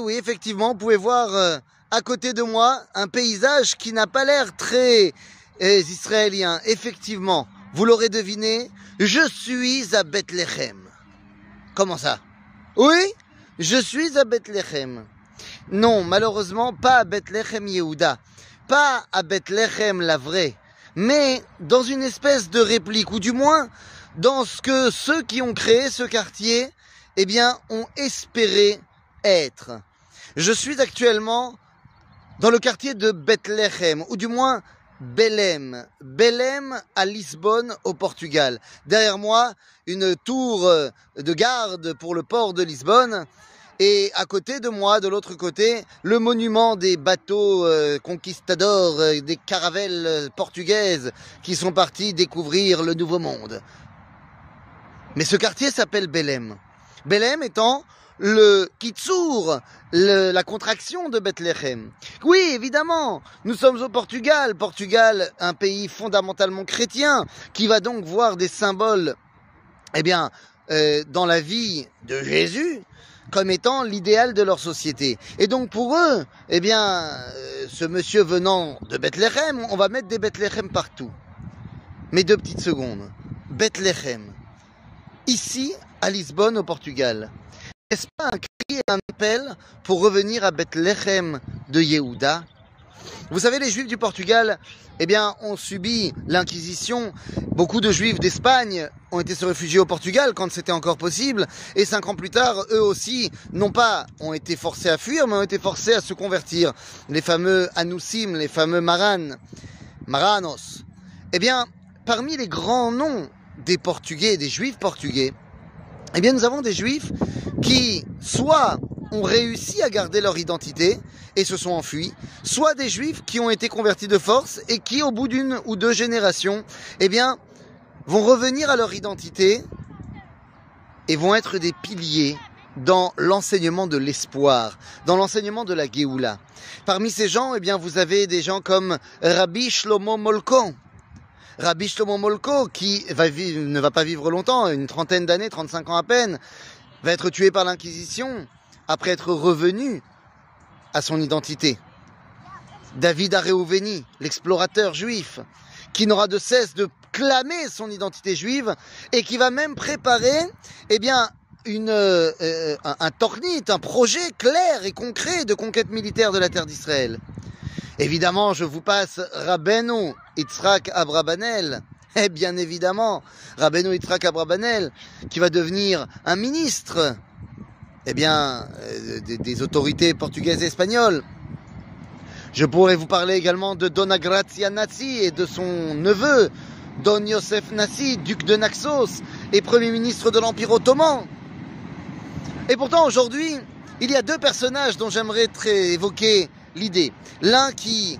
oui, effectivement, vous pouvez voir euh, à côté de moi un paysage qui n'a pas l'air très euh, israélien. Effectivement, vous l'aurez deviné, je suis à Bethléem. Comment ça? Oui, je suis à Bethléem. Non, malheureusement, pas à Bethléem Yehuda, pas à Bethléem la vraie, mais dans une espèce de réplique, ou du moins dans ce que ceux qui ont créé ce quartier, eh bien, ont espéré être. Je suis actuellement dans le quartier de Bethléem, ou du moins Belém. Belém à Lisbonne, au Portugal. Derrière moi, une tour de garde pour le port de Lisbonne. Et à côté de moi, de l'autre côté, le monument des bateaux euh, conquistadors, euh, des caravelles euh, portugaises qui sont partis découvrir le Nouveau Monde. Mais ce quartier s'appelle Belém. Belém étant le Kitsour, la contraction de Bethléem. Oui, évidemment, nous sommes au Portugal. Portugal, un pays fondamentalement chrétien, qui va donc voir des symboles, eh bien, euh, dans la vie de Jésus, comme étant l'idéal de leur société. Et donc pour eux, eh bien, euh, ce monsieur venant de Bethléem, on va mettre des Bethléem partout. Mais deux petites secondes. Bethléem. Ici, à Lisbonne, au Portugal. N'est-ce pas un cri et un appel pour revenir à Bethléem de Yehuda? Vous savez, les Juifs du Portugal, eh bien, ont subi l'Inquisition. Beaucoup de Juifs d'Espagne ont été se réfugier au Portugal quand c'était encore possible. Et cinq ans plus tard, eux aussi, non pas ont été forcés à fuir, mais ont été forcés à se convertir. Les fameux Anusim, les fameux Maran, Maranos. Eh bien, parmi les grands noms des Portugais, des Juifs portugais, eh bien nous avons des juifs qui soit ont réussi à garder leur identité et se sont enfuis, soit des juifs qui ont été convertis de force et qui au bout d'une ou deux générations, eh bien vont revenir à leur identité et vont être des piliers dans l'enseignement de l'espoir, dans l'enseignement de la Géoula. Parmi ces gens, eh bien, vous avez des gens comme Rabbi Shlomo Molko, Rabbi Shlomo Molko, qui ne va pas vivre longtemps, une trentaine d'années, 35 ans à peine, va être tué par l'Inquisition après être revenu à son identité. David Areouveni, l'explorateur juif, qui n'aura de cesse de clamer son identité juive et qui va même préparer, eh bien, une, euh, un, un tornit, un projet clair et concret de conquête militaire de la terre d'Israël. Évidemment, je vous passe Rabbeinu Yitzhak Abrabanel. Eh bien évidemment, Rabbeinu Yitzhak Abrabanel, qui va devenir un ministre, eh bien, euh, des, autorités portugaises et espagnoles. Je pourrais vous parler également de Dona Grazia Nassi et de son neveu, Don Yosef Nassi, duc de Naxos et premier ministre de l'Empire ottoman. Et pourtant, aujourd'hui, il y a deux personnages dont j'aimerais évoquer l'idée. L'un qui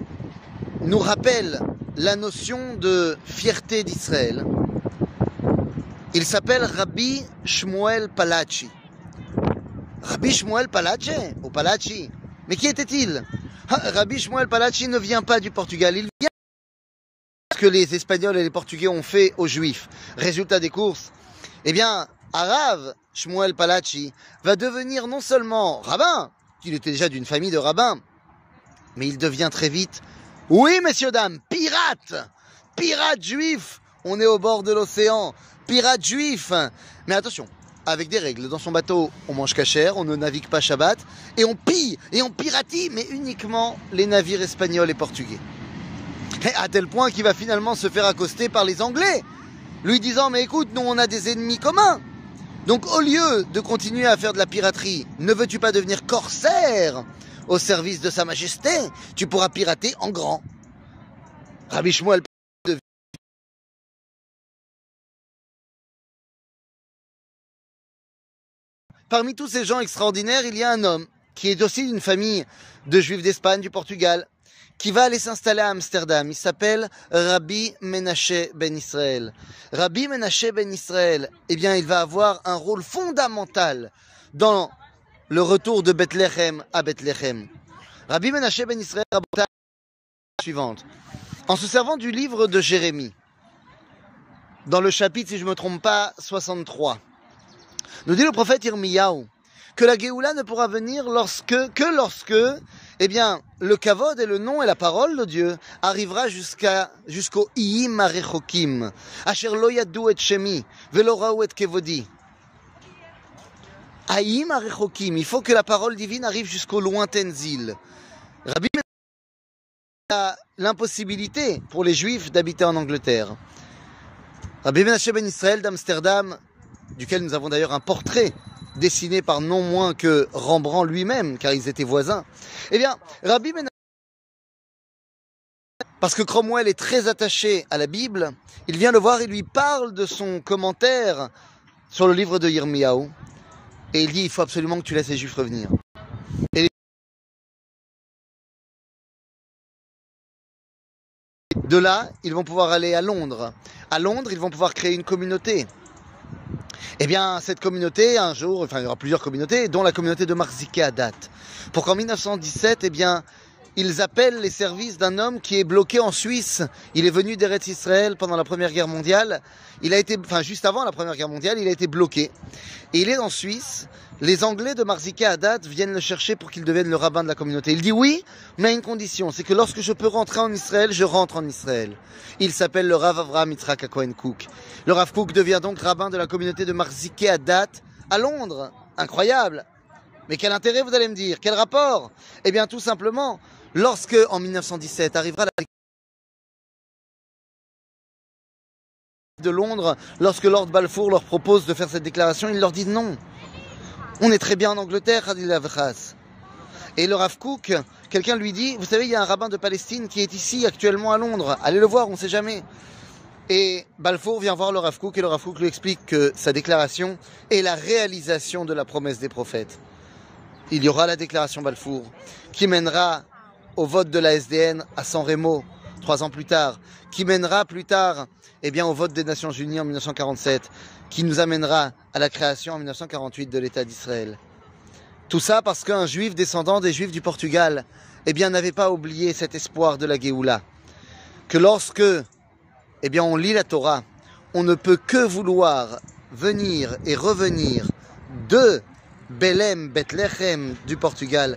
nous rappelle la notion de fierté d'Israël. Il s'appelle Rabbi Shmuel Palachi. Rabbi Shmuel Palachi ou Palachi. Mais qui était-il? Rabbi Shmuel Palachi ne vient pas du Portugal. Il vient ce que les Espagnols et les Portugais ont fait aux Juifs. Résultat des courses. Eh bien, Arav Shmuel Palachi va devenir non seulement rabbin, qu'il était déjà d'une famille de rabbins, mais il devient très vite, oui messieurs dames, pirate, pirate juif. On est au bord de l'océan, pirate juif. Mais attention, avec des règles. Dans son bateau, on mange cachère, on ne navigue pas Shabbat, et on pille, et on piratie, mais uniquement les navires espagnols et portugais. Et à tel point qu'il va finalement se faire accoster par les Anglais, lui disant, mais écoute, nous on a des ennemis communs. Donc au lieu de continuer à faire de la piraterie, ne veux-tu pas devenir corsaire? Au service de Sa Majesté Tu pourras pirater en grand. Rabbi Shmuel Parmi tous ces gens extraordinaires, il y a un homme qui est aussi d'une famille de juifs d'Espagne, du Portugal, qui va aller s'installer à Amsterdam. Il s'appelle Rabbi Menashe Ben Israël. Rabbi Menashe Ben Israël, eh bien, il va avoir un rôle fondamental dans le retour de Bethléem à Bethléem. Rabbi Menashe Ben Israël la suivante. En se servant du livre de Jérémie, dans le chapitre, si je ne me trompe pas, 63, nous dit le prophète Irmiyahu que la Géoula ne pourra venir lorsque, que lorsque, eh bien, le kavod et le nom et la parole de Dieu arrivera jusqu'à, jusqu'au Iyim Arechokim, Asher et shemi, et kevodi. Aïm Arechokim, il faut que la parole divine arrive jusqu'aux lointaines îles. Rabbi a l'impossibilité pour les juifs d'habiter en Angleterre. Rabbi Menachem Ben Israël d'Amsterdam, duquel nous avons d'ailleurs un portrait dessiné par non moins que Rembrandt lui-même, car ils étaient voisins. Eh bien, Rabbi Ben parce que Cromwell est très attaché à la Bible, il vient le voir et lui parle de son commentaire sur le livre de Yirmiyahu. Et il dit, il faut absolument que tu laisses les Juifs revenir. De là, ils vont pouvoir aller à Londres. À Londres, ils vont pouvoir créer une communauté. Eh bien, cette communauté, un jour, enfin, il y aura plusieurs communautés, dont la communauté de Marzike à date. Pour qu'en 1917, eh bien, ils appellent les services d'un homme qui est bloqué en Suisse. Il est venu d'Eretz Israël pendant la Première Guerre mondiale. Il a été, enfin, juste avant la Première Guerre mondiale, il a été bloqué. Et il est en Suisse. Les Anglais de Marzike à date viennent le chercher pour qu'il devienne le rabbin de la communauté. Il dit oui, mais à une condition, c'est que lorsque je peux rentrer en Israël, je rentre en Israël. Il s'appelle le Rav Avraham Yitzhak Cohen Cook. Le Rav Cook devient donc rabbin de la communauté de Marzike à date à Londres. Incroyable. Mais quel intérêt vous allez me dire? Quel rapport? Eh bien tout simplement, lorsque en 1917 arrivera la de Londres, lorsque Lord Balfour leur propose de faire cette déclaration, ils leur disent non. On est très bien en Angleterre, Adil Avras. Et le Rav Cook, quelqu'un lui dit, vous savez, il y a un rabbin de Palestine qui est ici actuellement à Londres. Allez le voir, on ne sait jamais. Et Balfour vient voir le Rav Cook et le Rav Cook lui explique que sa déclaration est la réalisation de la promesse des prophètes il y aura la déclaration Balfour qui mènera au vote de la SDN à San Remo trois ans plus tard, qui mènera plus tard? Eh bien, au vote des Nations Unies en 1947, qui nous amènera à la création en 1948 de l'État d'Israël. Tout ça parce qu'un juif descendant des juifs du Portugal eh n'avait pas oublié cet espoir de la Géoula. Que lorsque eh on lit la Torah, on ne peut que vouloir venir et revenir de Belém, Bethléem du Portugal